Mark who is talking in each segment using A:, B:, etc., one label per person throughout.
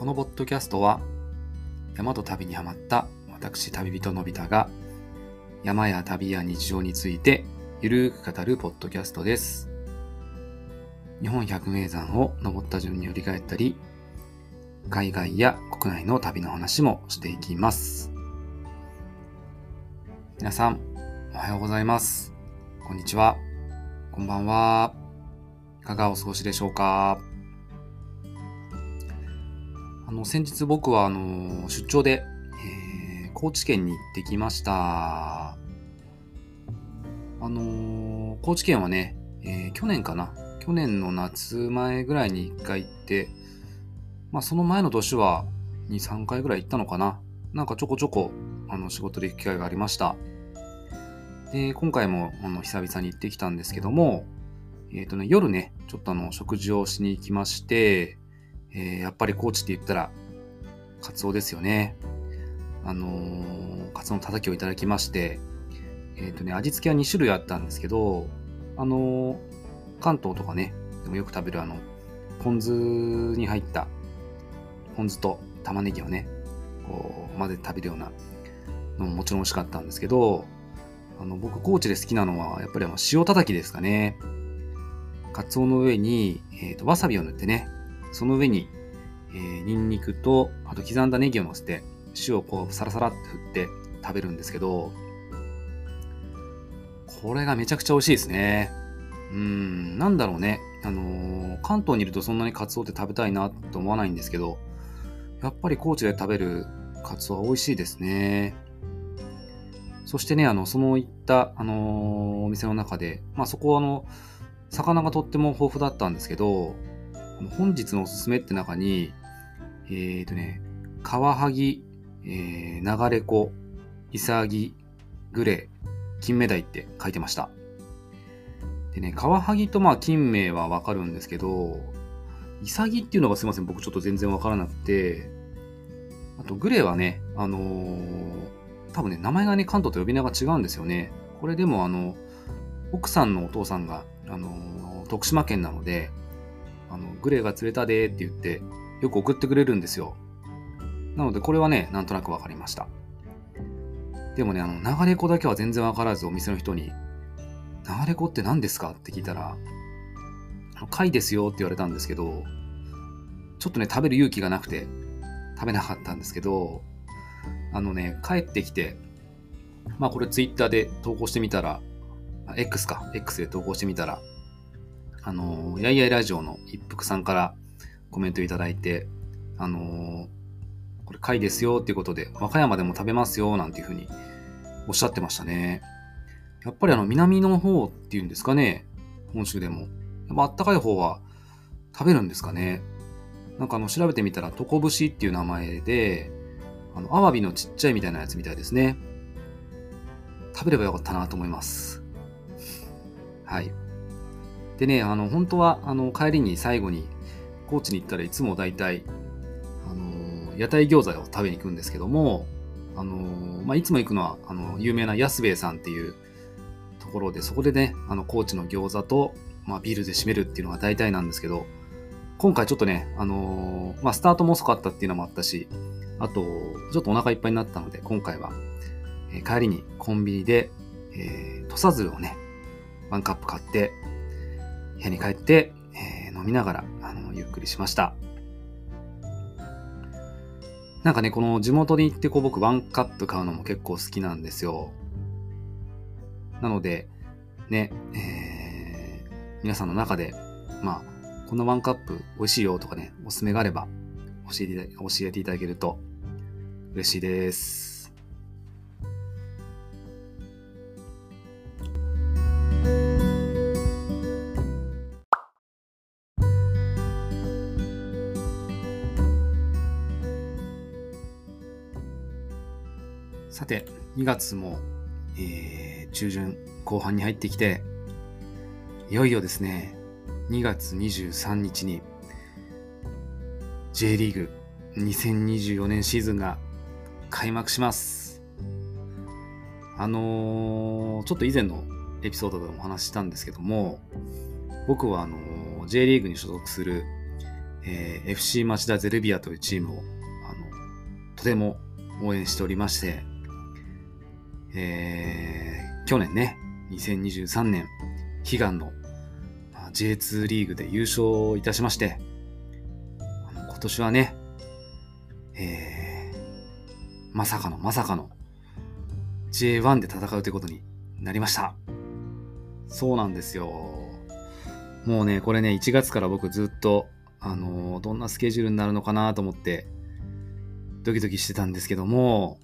A: このポッドキャストは山と旅にハマった私旅人のび太が山や旅や日常についてゆるく語るポッドキャストです。日本百名山を登った順に振り返ったり、海外や国内の旅の話もしていきます。皆さん、おはようございます。こんにちは。こんばんは。いかがお過ごしでしょうか？あの、先日僕は、あの、出張で、えー高知県に行ってきました。あのー高知県はね、えー去年かな去年の夏前ぐらいに一回行って、まあその前の年は2、3回ぐらい行ったのかななんかちょこちょこ、あの、仕事で行く機会がありました。で、今回も、あの、久々に行ってきたんですけども、えっ、とね、夜ね、ちょっとあの、食事をしに行きまして、えーやっぱり高知って言ったら、カツオですよね。あのーカツオのたたきをいただきまして、えっ、とね、味付けは2種類あったんですけど、あの関東とかね、でもよく食べるあの、ポン酢に入った、ポン酢と玉ねぎをね、こう、混ぜて食べるようなのももちろん美味しかったんですけど、あの、僕、高知で好きなのは、やっぱりあの、塩たたきですかね。カツオの上に、えっ、と、わさびを塗ってね、その上に、えー、ニンニクと、あと刻んだネギを乗せて、塩をこう、サラサラって振って食べるんですけど、これがめちゃくちゃ美味しいですね。うん、なんだろうね。あのー関東にいるとそんなにカツオって食べたいなと思わないんですけど、やっぱり高知で食べるカツオは美味しいですね。そしてね、あの、その行った、あのーお店の中で、まあそこはあの、魚がとっても豊富だったんですけど、本日のおすすめって中に、えーとね、カワハギ、えー、流れ子、イサギ、グレー、金目鯛って書いてました。でね、カワハギとまあ金目はわかるんですけど、イサギっていうのがすいません、僕ちょっと全然わからなくて、あとグレーはね、あのー多分ね、名前がね、関東と呼び名が違うんですよね。これでもあの、奥さんのお父さんが、あのー徳島県なので、あの、グレーが釣れたでって言って、よく送ってくれるんですよ。なので、これはね、なんとなくわかりました。でもね、あの、流れ子だけは全然わからず、お店の人に、流れ子って何ですか？って聞いたら、貝ですよって言われたんですけど、ちょっとね、食べる勇気がなくて、食べなかったんですけど、あのね、帰ってきて、まあこれツイッターで投稿してみたら、X か、X で投稿してみたら、あの、やいやいラジオの一服さんからコメントいただいて、あのこれ貝ですよっていうことで、和歌山でも食べますよなんていうふうにおっしゃってましたね。やっぱりあの南の方っていうんですかね、本州でも。やっぱあったかい方は食べるんですかね。なんかあの調べてみたら、トコブシっていう名前で、あの、アワビのちっちゃいみたいなやつみたいですね。食べればよかったなと思います。はい。でね、あの、本当は、あの、帰りに最後に、高知に行ったらいつも大体、あの、屋台餃子を食べに行くんですけども、あの、まあ、いつも行くのは、あの、有名な安兵衛さんっていうところで、そこでね、あの、高知の餃子と、まあ、ビールで締めるっていうのが大体なんですけど、今回ちょっとね、あのまあ、スタートも遅かったっていうのもあったし、あと、ちょっとお腹いっぱいになったので、今回は、えー帰りにコンビニで、えー、土佐鶴をね、ワンカップ買って、部屋に帰って、えー飲みながら、あの、ゆっくりしました。なんかね、この地元に行ってこう僕ワンカップ買うのも結構好きなんですよ。なので、ね、えー皆さんの中で、まあ、このワンカップ美味しいよとかね、おすすめがあれば教えて教えていただけると嬉しいです。て、2月も、えー中旬後半に入ってきて、いよいよですね、2月23日に J リーグ2024年シーズンが開幕します。あのーちょっと以前のエピソードでもお話ししたんですけども、僕はあのー J リーグに所属する、えー、FC 町田ゼルビアというチームを、あの、とても応援しておりまして、えー、去年ね、2023年、悲願の J2 リーグで優勝いたしまして、今年はね、えー、まさかのまさかの J1 で戦うということになりました。そうなんですよ。もうね、これね、1月から僕ずっと、あのー、どんなスケジュールになるのかなと思って、ドキドキしてたんですけども、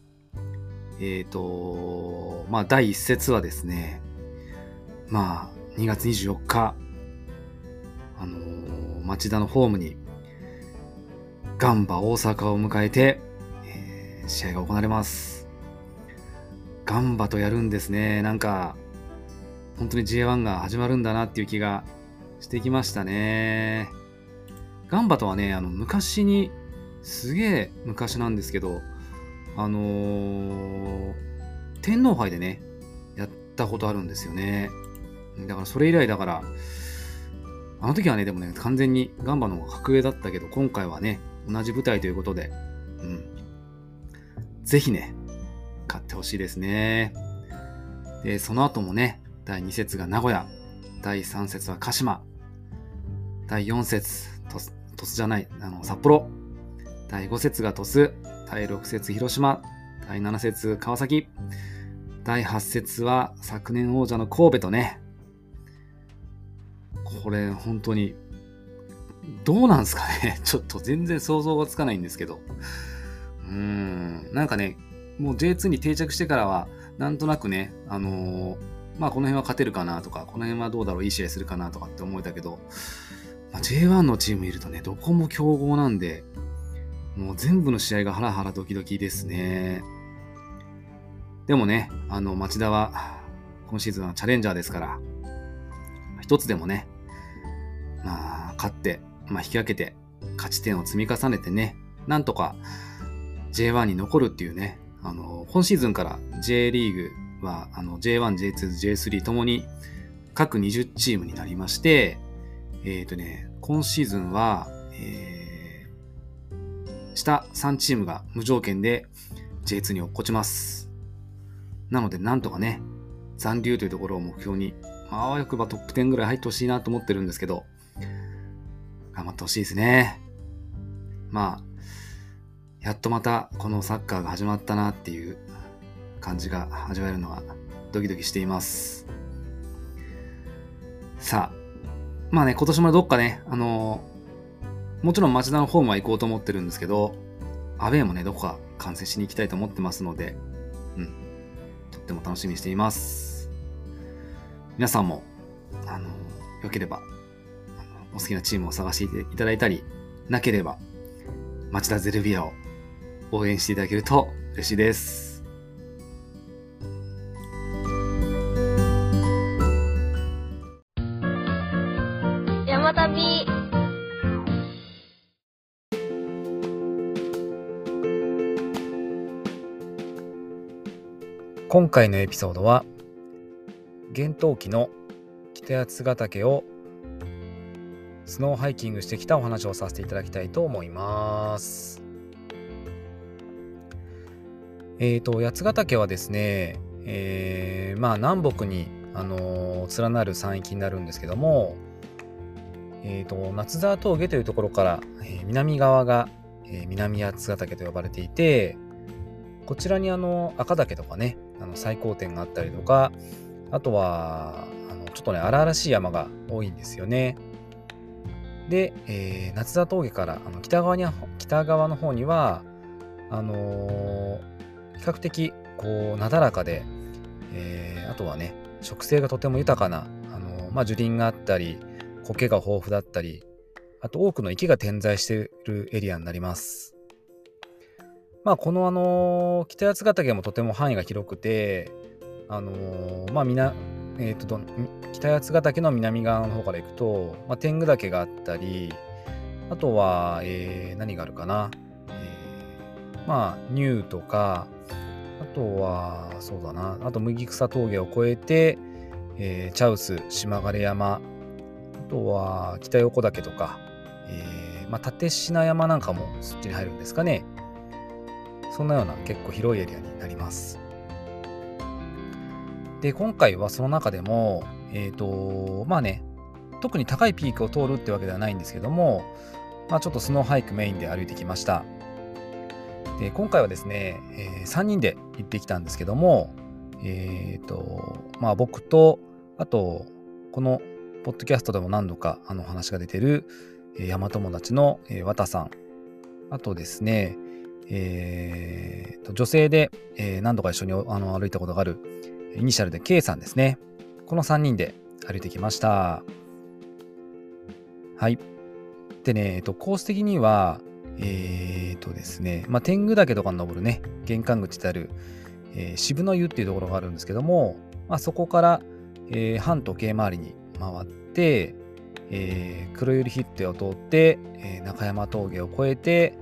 A: えっ、ー、と、まあ、第1節はですね、まあ、2月24日、あのー、町田のホームに、ガンバ大阪を迎えて、えー、試合が行われます。ガンバとやるんですね。なんか、本当に J1 が始まるんだなっていう気がしてきましたね。ガンバとはね、あの、昔に、すげえ昔なんですけど、あのー、天皇杯でね、やったことあるんですよね。だからそれ以来だから、あの時はね、でもね、完全にガンバの方が格上だったけど、今回はね、同じ舞台ということで、うん。ぜひね、勝ってほしいですね。で、その後もね、第2節が名古屋、第3節は鹿島、第4節、鳥栖じゃない、あの、札幌、第5節が鳥栖、第6節広島、第7節川崎、第8節は昨年王者の神戸とね、これ本当に、どうなんすかね。ちょっと全然想像がつかないんですけど。うーん、なんかね、もう J2 に定着してからは、なんとなくね、あのー、まあこの辺は勝てるかなとか、この辺はどうだろう、いい試合するかなとかって思えたけど、まあ、J1 のチームいるとね、どこも強豪なんで、もう全部の試合がハラハラドキドキですね。でもね、あの、町田は、今シーズンはチャレンジャーですから、一つでもね、まあ、勝って、まあ、引き分けて、勝ち点を積み重ねてね、なんとか J1 に残るっていうね、あの、今シーズンから J リーグは、あの、J1、J2、J3 ともに各20チームになりまして、えっ、ー、とね、今シーズンは、え下3チームが無条件で J2 に落っこちます。なので、なんとかね、残留というところを目標に、あ、わよくばトップ10ぐらい入ってほしいなと思ってるんですけど、頑張ってほしいですね。まあ、やっとまたこのサッカーが始まったなっていう感じが味わえるのがドキドキしています。さあ、まあね、今年もどっかね、あのー、もちろん町田のホームは行こうと思ってるんですけど、アウェーもね、どこか観戦しに行きたいと思ってますので、うん、とっても楽しみにしています。皆さんも、あのー、よければお好きなチームを探していただいたり、なければ、町田ゼルビアを応援していただけると嬉しいです。今回のエピソードは、厳冬期の北八ヶ岳をスノーハイキングしてきたお話をさせていただきたいと思います。えっ、ー、と、八ヶ岳はですね、えー、まあ南北に、あのー、連なる山域になるんですけども、えっ、ー、と、夏沢峠というところから、えー、南側が、えー、南八ヶ岳と呼ばれていて、こちらにあの赤岳とかね、あの最高点があったりとか、あとは、あのちょっとね、荒々しい山が多いんですよね。で、えー、夏田峠からあの北側に北側の方にはあのー、比較的こうなだらかで、えー、あとはね植生がとても豊かな、あの、まあ、樹林があったり苔が豊富だったりあと多くの池が点在しているエリアになります。まあ、このあの北八ヶ岳もとても範囲が広くて、あのまあ、みなえーと、北八ヶ岳の南側の方から行くと、まあ、天狗岳があったりあとは、えー、何があるかな、えー、まあニューとかあとはそうだな。あと麦草峠を越えて、えー、チャウス島枯山。あとは北横岳とか、えー、まあ、立品山なんかもそっちに入るんですかね。そんなような結構広いエリアになります。で、今回はその中でも、えっ、ー、と、まあね、特に高いピークを通るってわけではないんですけども、まあ、ちょっとスノーハイクメインで歩いてきました。で今回はですね、えー、3人で行ってきたんですけども、えっ、ー、と、まあ僕と、あと、このポッドキャストでも何度かあの話が出てる、えー、山友達の、えー、綿さん、あとですね、えー、と女性で、えー、何度か一緒にあの歩いたことがあるイニシャルで K さんですね。この3人で歩いてきました。はい。でね、えっと、コース的には、え、ー、とですね、まあ、天狗岳とかに登るね、玄関口である、えー、渋野湯っていうところがあるんですけども、まあ、そこから、えー、半時計回りに回って、えー、黒百合ヒッテを通って、えー、中山峠を越えて、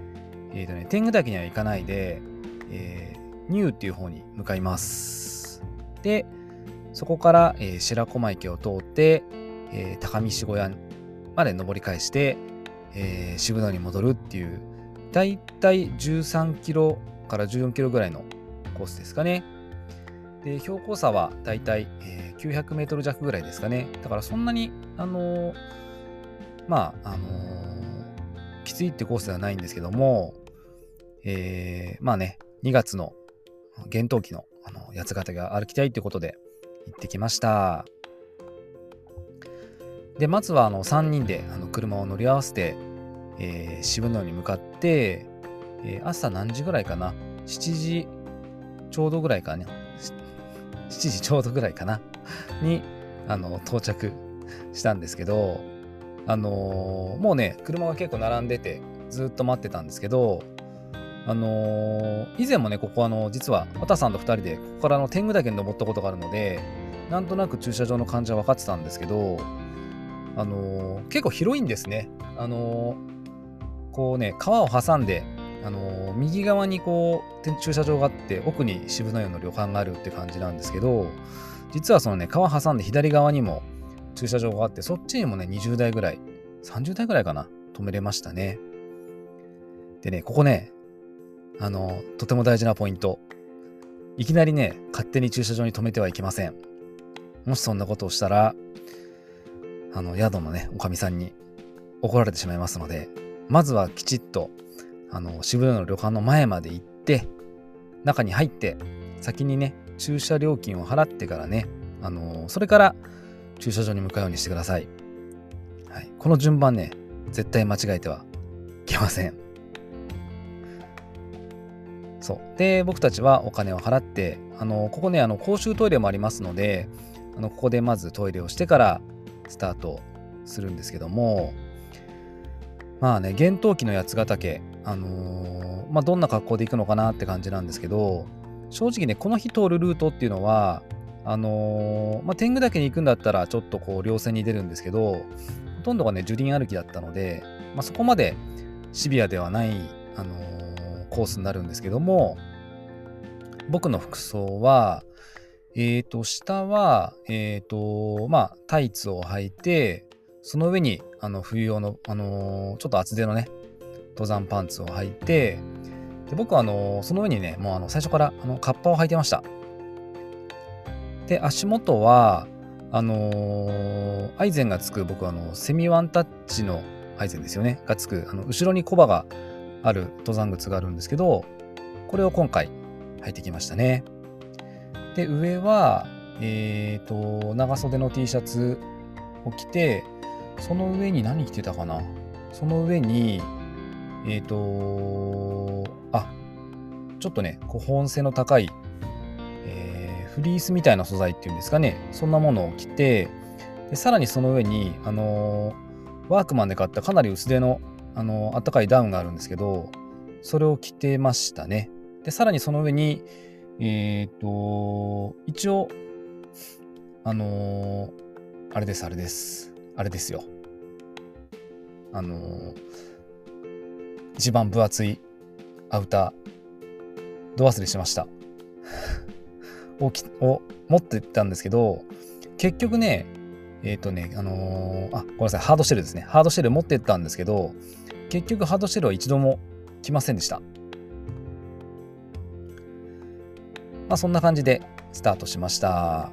A: えーとね、天狗岳には行かないで、えー、ニューっていう方に向かいます。で、そこから、えー、白駒池を通って、えー、高見小屋まで登り返して、えー、渋野に戻るっていう、だいたい13キロから14キロぐらいのコースですかね。で、標高差はだいたい、えー、900メートル弱ぐらいですかね。だからそんなに、あのー、まあ、あのー、きついってコースではないんですけども、えー、まあね、2月の厳冬期のあの八ヶ岳が歩きたいということで行ってきました。で、まずはあの3人であの車を乗り合わせて、えー、渋野に向かって、えー、朝何時ぐらいかな ?7 時ちょうどぐらいかね。7時ちょうどぐらいかな？に、あの、到着したんですけど、あのー、もうね、車が結構並んでて、ずっと待ってたんですけど、あのー、以前もね、ここあの、実は、綿さんと2人で、ここからの天狗岳に登ったことがあるので、なんとなく駐車場の感じは分かってたんですけど、あのー、結構広いんですね。あのこうね、川を挟んで、あの右側にこう駐車場があって奥に渋野湯の旅館があるって感じなんですけど実はそのね川挟んで左側にも駐車場があってそっちにもね20台ぐらい30台ぐらいかな止めれましたねでねここねあのとても大事なポイント。いきなりね勝手に駐車場に止めてはいけません。もしそんなことをしたらあの宿のねおかみさんに怒られてしまいますのでまずはきちっとあの渋谷の旅館の前まで行って中に入って先にね駐車料金を払ってからねあのそれから駐車場に向かうようにしてください、はい、この順番ね絶対間違えてはいけません。そう。で僕たちはお金を払ってあのここねあの公衆トイレもありますのであのここでまずトイレをしてからスタートするんですけどもまあね厳冬期の八ヶ岳あのー、まあ、どんな格好で行くのかなって感じなんですけど、正直ね、この日通るルートっていうのは、あのー、まあ、天狗岳に行くんだったらちょっとこう稜線に出るんですけど、ほとんどがね、樹林歩きだったので、まあ、そこまでシビアではない、あのー、コースになるんですけども、僕の服装は、えっ、ー、と、下は、えっ、と、まあ、タイツを履いて、その上に、あの、冬用の、あのちょっと厚手のね、登山パンツを履いて、で僕はあのその上にね、もうあの最初からあのカッパを履いてました。で、足元は、あのー、アイゼンがつく、僕はあの、セミワンタッチのアイゼンですよね、がつく、あの後ろにコバがある登山靴があるんですけど、これを今回履いてきましたね。で、上は、えっ、ー、と、長袖の T シャツを着て、その上に何着てたかな？その上に、えっ、ー、と、あ、ちょっとね、こう保温性の高い、えー、フリースみたいな素材っていうんですかね、そんなものを着て、でさらにその上に、あのー、ワークマンで買ったかなり薄手の、あの、あったかいダウンがあるんですけど、それを着てましたね。で、さらにその上に、えっ、と、一応、あのあれです、あれです。あれですよ。あの一番分厚いアウター、ど忘れしました。をを持ってったんですけど、結局ね、えっ、ー、とね、あのー、あ、ごめんなさい、ハードシェルですね。ハードシェル持ってったんですけど、結局ハードシェルは一度も来ませんでした。まあ、そんな感じでスタートしました。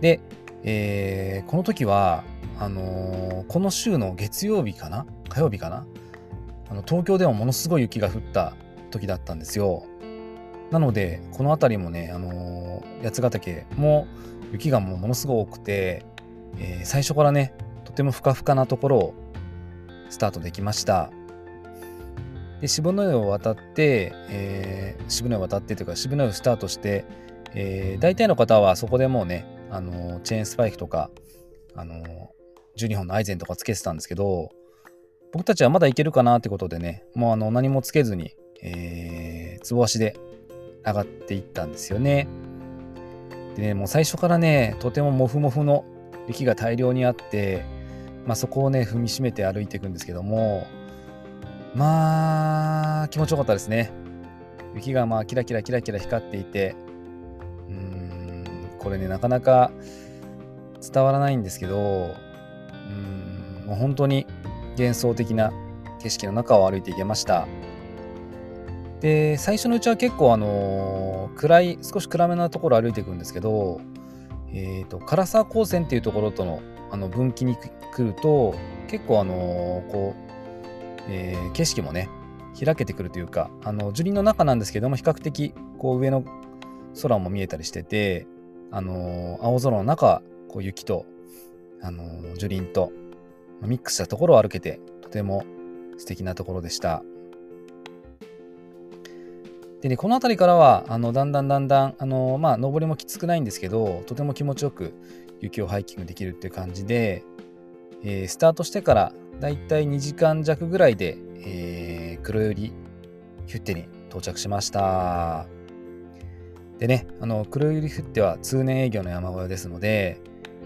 A: で、えー、この時は、あのー、この週の月曜日かな？火曜日かな？あの東京ではものすごい雪が降った時だったんですよ。なので、この辺りもね、あのー、八ヶ岳も雪がもうものすごく多くて、えー、最初からね、とてもふかふかなところをスタートできました。で渋野湯を渡って、えー、渋野湯を渡ってというか渋野湯スタートして、えー、大体の方はそこでもうね、あのチェーンスパイクとか、あの12本のアイゼンとかつけてたんですけど僕たちはまだいけるかなってことでねもうあの何もつけずに、えー、つぼ足で上がっていったんですよね。でねもう最初からねとてもモフモフの雪が大量にあって、まあ、そこをね踏みしめて歩いていくんですけどもまあ、気持ちよかったですね。雪がまあキラキラキラキラ光っていて、うーん、これね、なかなか伝わらないんですけど、うん、もう本当に幻想的な景色の中を歩いていけました。で、最初のうちは結構あのー、暗い、少し暗めなところ歩いていくんですけど、えっ、ー、と、唐沢高専っていうところとのあの分岐に来ると、結構あの、こう、えー、景色もね開けてくるというかあの樹林の中なんですけども比較的こう上の空も見えたりしてて、あの、青空の中こう雪と、あの、樹林とミックスしたところを歩けてとても素敵なところでした。でね、この辺りからはあのだんだんだんだん、あのまあ、登りもきつくないんですけどとても気持ちよく雪をハイキングできるっていう感じで、えー、スタートしてからだいたい2時間弱ぐらいで、えー、黒百合ヒュッテに到着しました。でね、あの黒百合ヒュッテは通年営業の山小屋ですので、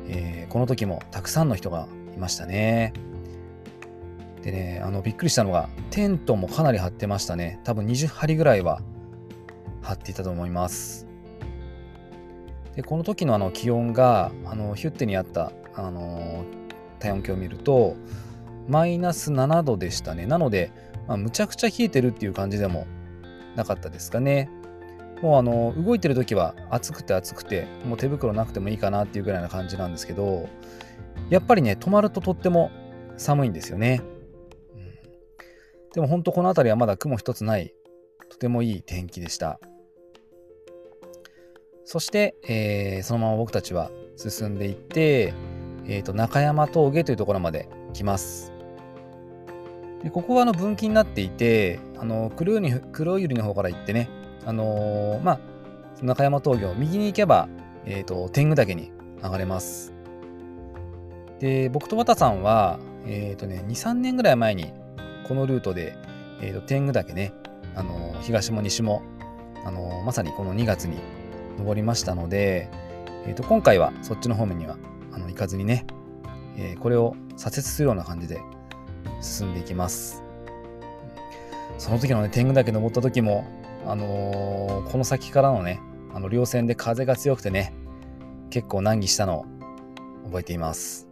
A: えー、この時もたくさんの人がいましたね。でね、あのびっくりしたのが、テントもかなり張ってましたね。多分20張りぐらいは張っていたと思います。でこの時のあの気温があのヒュッテにあったあの体温計を見るとマイナス7度でしたね。なので、まあ、むちゃくちゃ冷えてるっていう感じでもなかったですかね。もうあの動いてる時は暑くて暑くてもう手袋なくてもいいかなっていうぐらいな感じなんですけどやっぱりね止まるととっても寒いんですよね、うん、でも本当この辺りはまだ雲一つないとてもいい天気でしたそして、えー、そのまま僕たちは進んでいって、えーと中山峠というところまで来ます。でここはあの分岐になっていてあの黒百合黒百合の方から行ってねあのー、まあ中山峠を右に行けば、えーと、天狗岳に上がれます。で僕と綿さんはえっ、ー、とね23年ぐらい前にこのルートで、えーと、天狗岳ねあのー、東も西も、あのまさにこの2月に登りましたので、えーと、今回はそっちの方面にはあの行かずにね、えこれを左折するような感じで進んでいきます。その時のね、天狗岳登った時も、あのー、この先からのね、あの稜線で風が強くてね、結構難儀したのを覚えています。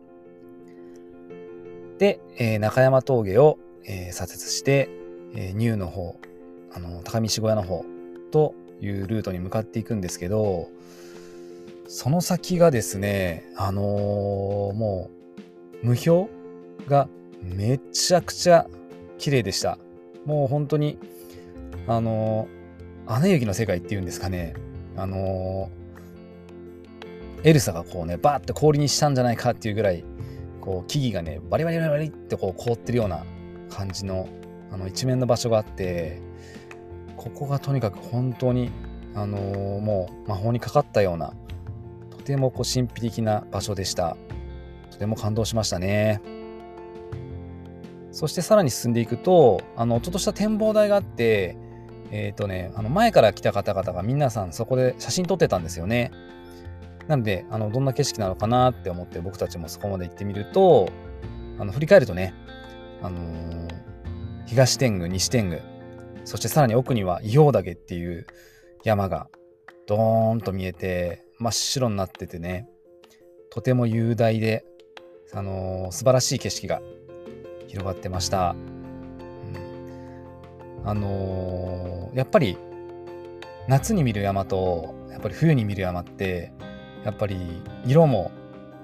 A: で、えー、中山峠を、えー、左折して、えー、ニューの方、あの高見小屋の方というルートに向かっていくんですけど、その先がですね、あのもう、無標がめちゃくちゃ綺麗でした。もう本当に、あのー、アナ雪の世界っていうんですかね。あのー、エルサがこうね、バーって氷にしたんじゃないかっていうぐらい、こう木々がね、バリバリバリバリってこう凍ってるような感じの、あの一面の場所があって、ここがとにかく本当に、あのー、もう魔法にかかったような、とてもこう神秘的な場所でした。とても感動しましたね。そしてさらに進んでいくと、あの、ちょっとした展望台があって、えっ、ー、とね、あの前から来た方々が皆さんそこで写真撮ってたんですよね。なので、あの、どんな景色なのかなって思って僕たちもそこまで行ってみると、あの、振り返るとね、あのー、東天狗、西天狗、そしてさらに奥には硫黄岳っていう山がドーンと見えて、真っ白になっててね、とても雄大で、あのー、素晴らしい景色が広がってました。あのー、やっぱり夏に見る山とやっぱり冬に見る山ってやっぱり色も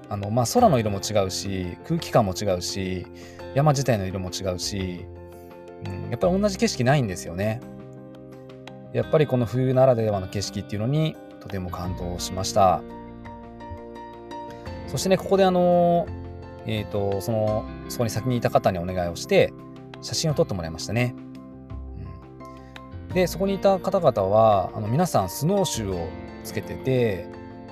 A: あの、まあ、空の色も違うし空気感も違うし山自体の色も違うし、うん、やっぱり同じ景色ないんですよね。やっぱりこの冬ならではの景色っていうのにとても感動しました。そしてね、ここであの、えっ、ー、と、その、そこに先にいた方にお願いをして、写真を撮ってもらいましたね。うん、で、そこにいた方々は、あの皆さんスノーシューをつけてて、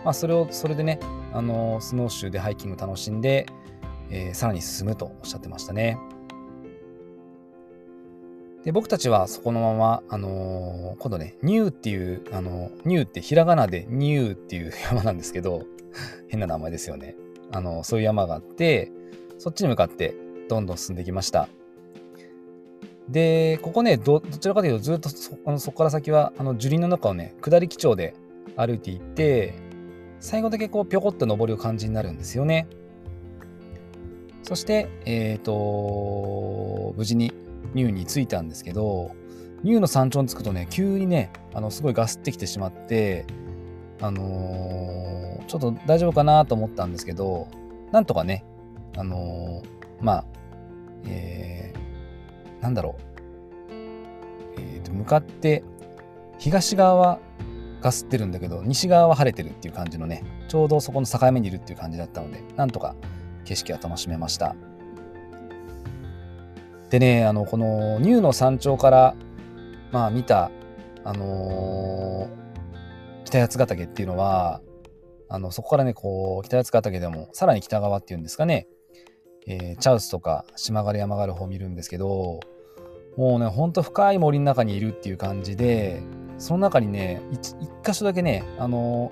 A: まあ、それを、それでね、あの、スノーシューでハイキング楽しんで、えー、さらに進むとおっしゃってましたね。で、僕たちはそこのまま、あのー、今度ね、ニューっていう、あの、ニューってひらがなでニューっていう 山なんですけど、変な名前ですよね。あの、そういう山があって、そっちに向かってどんどん進んできました。で、ここね、どちらかというとずっとそあのそこから先は、あの、樹林の中をね、下り基調で歩いていって、最後だけこう、ぴょこっと登る感じになるんですよね。そして、えっ、ー、と、無事にニューに着いたんですけど、ニューの山頂に着くとね、急にね、あの、すごいガスってきてしまって、あのー、ちょっと大丈夫かなと思ったんですけど、なんとかね、あのー、まあ、えー、なんだろう、えー、と向かって東側はガスってるんだけど西側は晴れてるっていう感じのねちょうどそこの境目にいるっていう感じだったのでなんとか景色は楽しめました。でねあのこのニューの山頂からまあ見たあのー、北八ヶ岳っていうのはあのそこからねこう北八ヶ岳でもさらに北側っていうんですかね、えー、チャウスとか島狩山がある方を見るんですけどもうねほんと深い森の中にいるっていう感じでその中にね一箇所だけねあの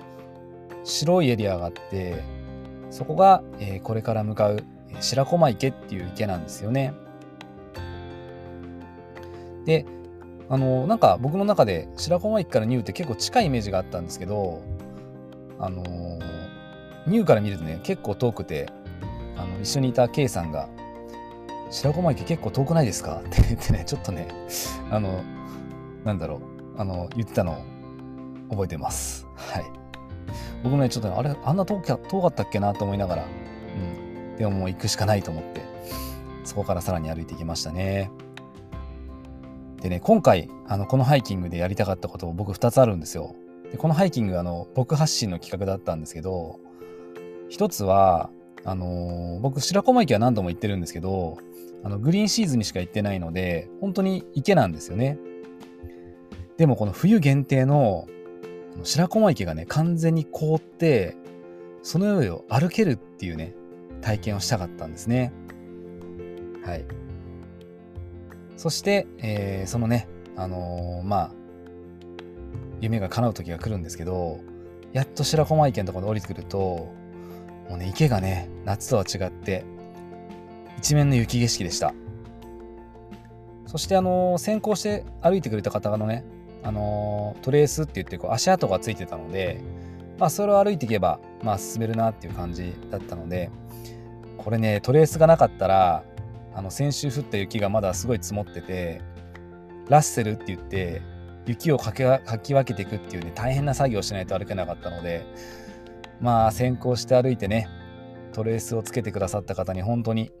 A: ー、白いエリアがあってそこが、えー、これから向かう白駒池っていう池なんですよね。で、あの、なんか僕の中で白駒駅からニューって結構近いイメージがあったんですけど、あの、ニューから見るとね、結構遠くて、あの、一緒にいた K さんが、白駒駅結構遠くないですかって言ってね、ちょっとね、あの、なんだろう、あの、言ってたのを覚えてます。はい。僕もね、ちょっとね、あれ、あんな遠か遠かったっけなと思いながら、うん。でももう行くしかないと思って、そこからさらに歩いていきましたね。でね、今回、あの、このハイキングでやりたかったこと僕2つあるんですよ。で、このハイキング、あの、僕発信の企画だったんですけど、一つは、あのー、僕、白駒池は何度も行ってるんですけど、あの、グリーンシーズンにしか行ってないので、本当に池なんですよね。でもこの冬限定の白駒池がね、完全に凍って、その上を歩けるっていうね、体験をしたかったんですね。はい。そして、えー、そのね、あのー、まあ、夢が叶う時が来るんですけど、やっと白駒池のところに降りてくると、もうね、池がね、夏とは違って、一面の雪景色でした。そして、あのー、先行して歩いてくれた方のね、あの、トレースって言ってこう足跡がついてたので、まあ、それを歩いていけば、まあ、進めるなっていう感じだったので、これね、トレースがなかったら、あの先週降った雪がまだすごい積もっててラッセルって言って雪をかき分けていくっていうね大変な作業をしないと歩けなかったのでまあ先行して歩いてねトレースをつけてくださった方に本当に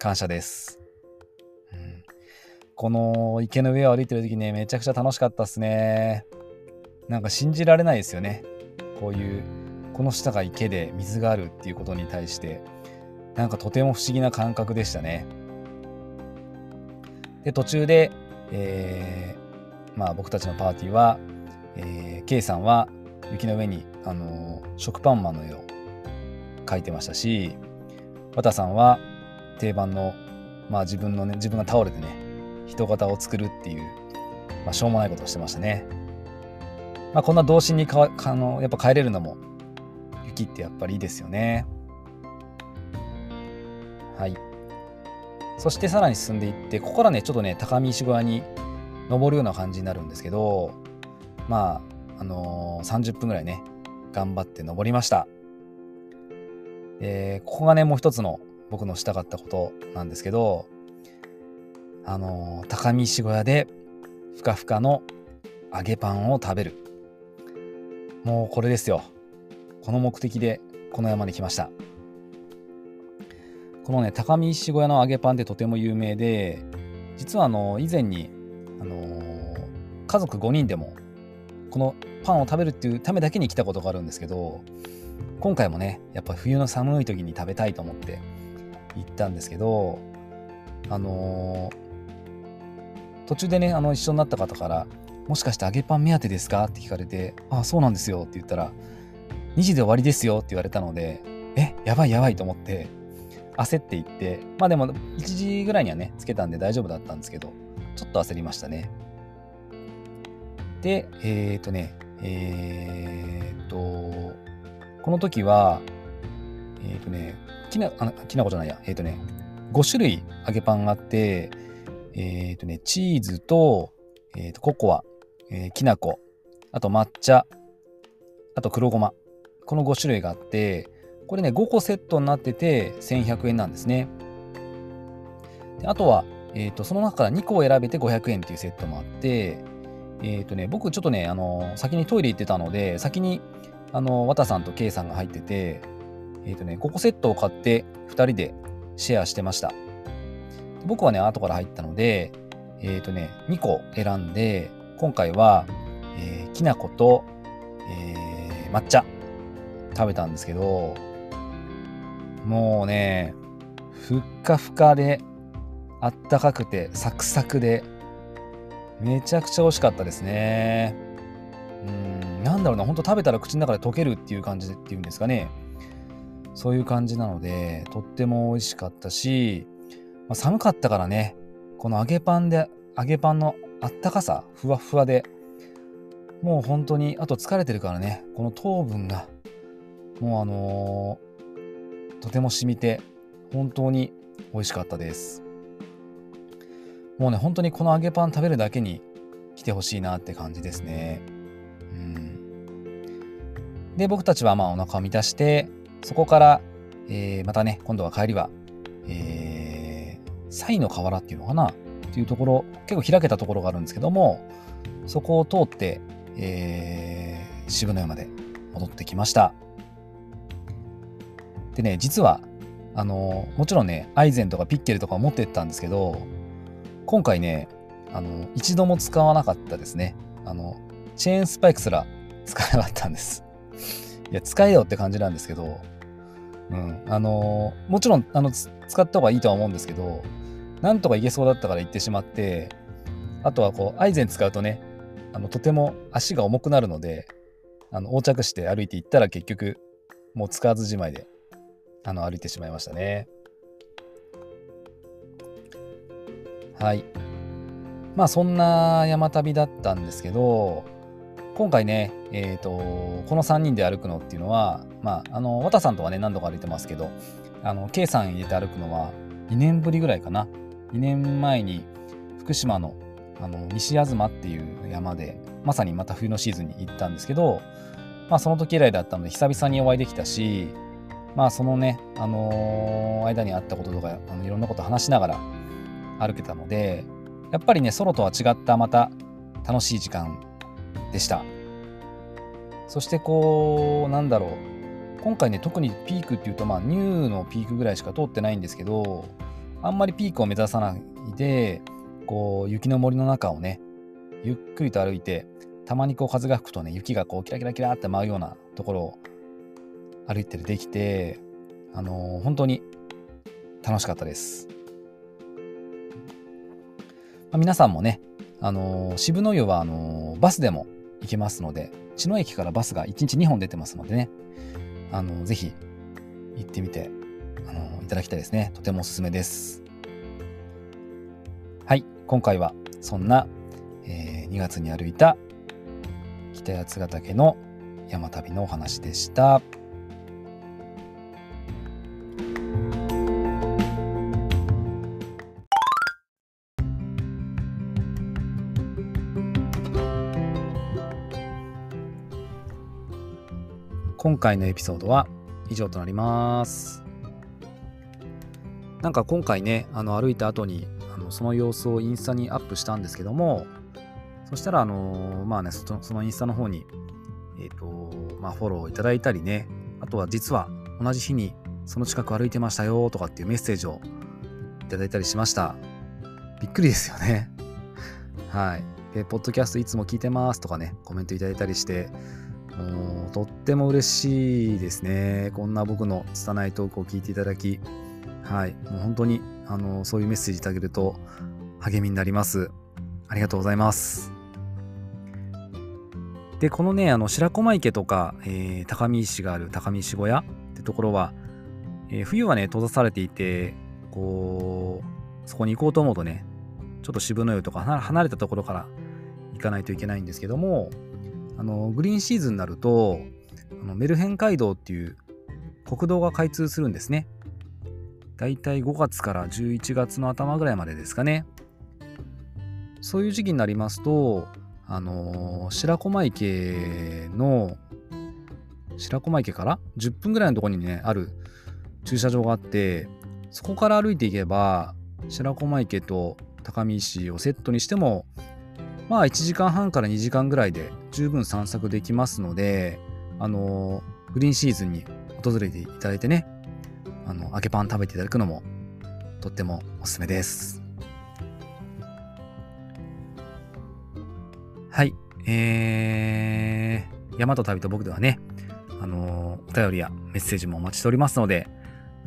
A: 感謝です、うん、この池の上を歩いてる時ねめちゃくちゃ楽しかったっすね。なんか信じられないですよね。こういうこの下が池で水があるっていうことに対して。なんかとても不思議な感覚でしたね。で、途中で、えー、まあ僕たちのパーティーは、えー、K さんは雪の上に、あの、食パンマンの絵を描いてましたし、和田さんは定番の、まあ自分のね、自分が倒れてね、人型を作るっていう、まあしょうもないことをしてましたね。まあこんな童心にかわあのやっぱ帰れるのも雪ってやっぱりいいですよね。はい。そしてさらに進んでいって、ここからね、ちょっとね、高見石側に登るような感じになるんですけど、まあ、あのー、30分ぐらいね、頑張って登りました。で、ここがね、もう一つの僕のしたかったことなんですけど、あの高見石小屋でふかふかの揚げパンを食べるもうこれですよこの目的でこの山に来ましたこのね高見石小屋の揚げパンってとても有名で実はあの以前に、あのー、家族5人でもこのパンを食べるっていうためだけに来たことがあるんですけど今回もねやっぱ冬の寒い時に食べたいと思って行ったんですけどあのー、途中でねあの一緒になった方から「もしかして揚げパン目当てですか?」って聞かれて「ああそうなんですよ」って言ったら「2時で終わりですよ」って言われたので「えやばいやばい」と思って焦っていってまあでも1時ぐらいにはねつけたんで大丈夫だったんですけどちょっと焦りましたね。でえっ、ー、とねえっ、ー、とこの時はえっ、ー、とねきなあきなこじゃないや。えっ、とね5種類揚げパンがあってえっ、とねチーズと,、えー、とココア、えきなこあと抹茶あと黒ごま。この5種類があってこれね、5個セットになってて1100円なんですね。であとは、えーと、その中から2個を選べて500円っていうセットもあって、えっ、ー、とね、僕ちょっとね、あの先にトイレ行ってたので、先にあの綿さんと K さんが入ってて、えっ、ー、とね、5個セットを買って2人でシェアしてました。僕はね、後から入ったので、えっ、ー、とね、2個選んで、今回は、えー、きな粉と、えー、抹茶食べたんですけど、もうね、ふっかふかで、あったかくて、サクサクで、めちゃくちゃ美味しかったですね。うん、なんだろうな、ほんと食べたら口の中で溶けるっていう感じっていうんですかね。そういう感じなので、とっても美味しかったし、まあ、寒かったからね、この揚げパンで、揚げパンのあったかさ、ふわふわで、もう本当に、あと疲れてるからね、この糖分が、もうあのーとても染みて本当に美味しかったです。もうね本当にこの揚げパン食べるだけに来てほしいなって感じですね。うん。で僕たちはまあお腹を満たしてそこから、えー、またね今度は帰りはえー、サイの河原っていうのかな？っていうところ結構開けたところがあるんですけどもそこを通って、えー、渋野山で戻ってきました。でね、実は、あの、もちろんね、アイゼンとかピッケルとか持ってったんですけど、今回ね、あの、一度も使わなかったですね。あの、チェーンスパイクすら使えなかったんです。いや、使えよって感じなんですけど、うん、あのもちろん、あの、使った方がいいとは思うんですけど、なんとかいけそうだったから行ってしまって、あとはこう、アイゼン使うとね、あの、とても足が重くなるので、あの、横着して歩いて行ったら結局、もう使わずじまいであの歩いてしまいましたね。はい。まあそんな山旅だったんですけど、今回ね、え、ー、と、この3人で歩くのっていうのは、まあ、あの、綿さんとはね、何度か歩いてますけど、あの、K さん入れて歩くのは2年ぶりぐらいかな。2年前に福島のあの西東っていう山で、まさにまた冬のシーズンに行ったんですけど、まあその時以来だったので久々にお会いできたし、まあそのね、あのー、間にあったこととかあのいろんなこと話しながら歩けたのでやっぱりねソロとは違ったまた楽しい時間でした。そしてこうなんだろう。今回ね特にピークっていうとまあニューのピークぐらいしか通ってないんですけどあんまりピークを目指さないでこう雪の森の中をねゆっくりと歩いてたまにこう風が吹くとね雪がこうキラキラキラって舞うようなところを歩いてできて、あのー、本当に楽しかったです。まあ、皆さんもね、あのー、渋野湯はあのー、バスでも行けますので、茅野駅からバスが1日2本出てますのでね、あのー、ぜひ行ってみて、あのいただきたいですね。とてもおすすめです。はい、今回はそんな、え2月に歩いた北八ヶ岳の山旅のお話でした。今回のエピソードは以上となります。なんか今回ね、あの歩いた後にあのその様子をインスタにアップしたんですけども、そしたら、あのまあね、そそのインスタの方に、えっ、ー、と、まあ、フォローいただいたりね、あとは実は同じ日にその近く歩いてましたよとかっていうメッセージをいただいたりしました。びっくりですよね。はい。で、ポッドキャストいつも聞いてますとかね、コメントいただいたりして、とっても嬉しいですね。こんな僕の拙いトークを聞いていただき、はい。もう本当に、あの、そういうメッセージいただけると励みになります。ありがとうございます。で、このね、あの白駒池とか、えー、高見石がある高見石小屋ってところは、えー、冬はね、閉ざされていて、こう、そこに行こうと思うとね、ちょっと渋野湯とか離れたところから行かないといけないんですけども、あの、グリーンシーズンになると、あのメルヘン街道っていう国道が開通するんですね。だいたい5月から11月の頭ぐらいまでですかね。そういう時期になりますと、あの、白駒池の、白駒池から10分ぐらいのところにね、ある駐車場があって、そこから歩いていけば、白駒池と高見石をセットにしても、まあ1時間半から2時間ぐらいで十分散策できますので、あの、グリーンシーズンに訪れていただいてね、あの、揚げパン食べていただくのもとってもおすすめです。はい。えー、山と旅と僕ではね、あのお便りやメッセージもお待ちしておりますので、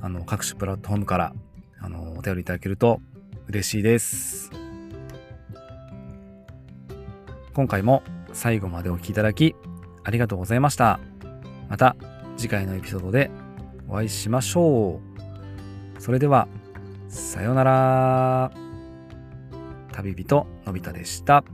A: あの、各種プラットフォームから、あのお便りいただけると嬉しいです。今回も最後までお聴きいただき、ありがとうございました。また次回のエピソードでお会いしましょう。それでは、さようなら。旅人のび太でした。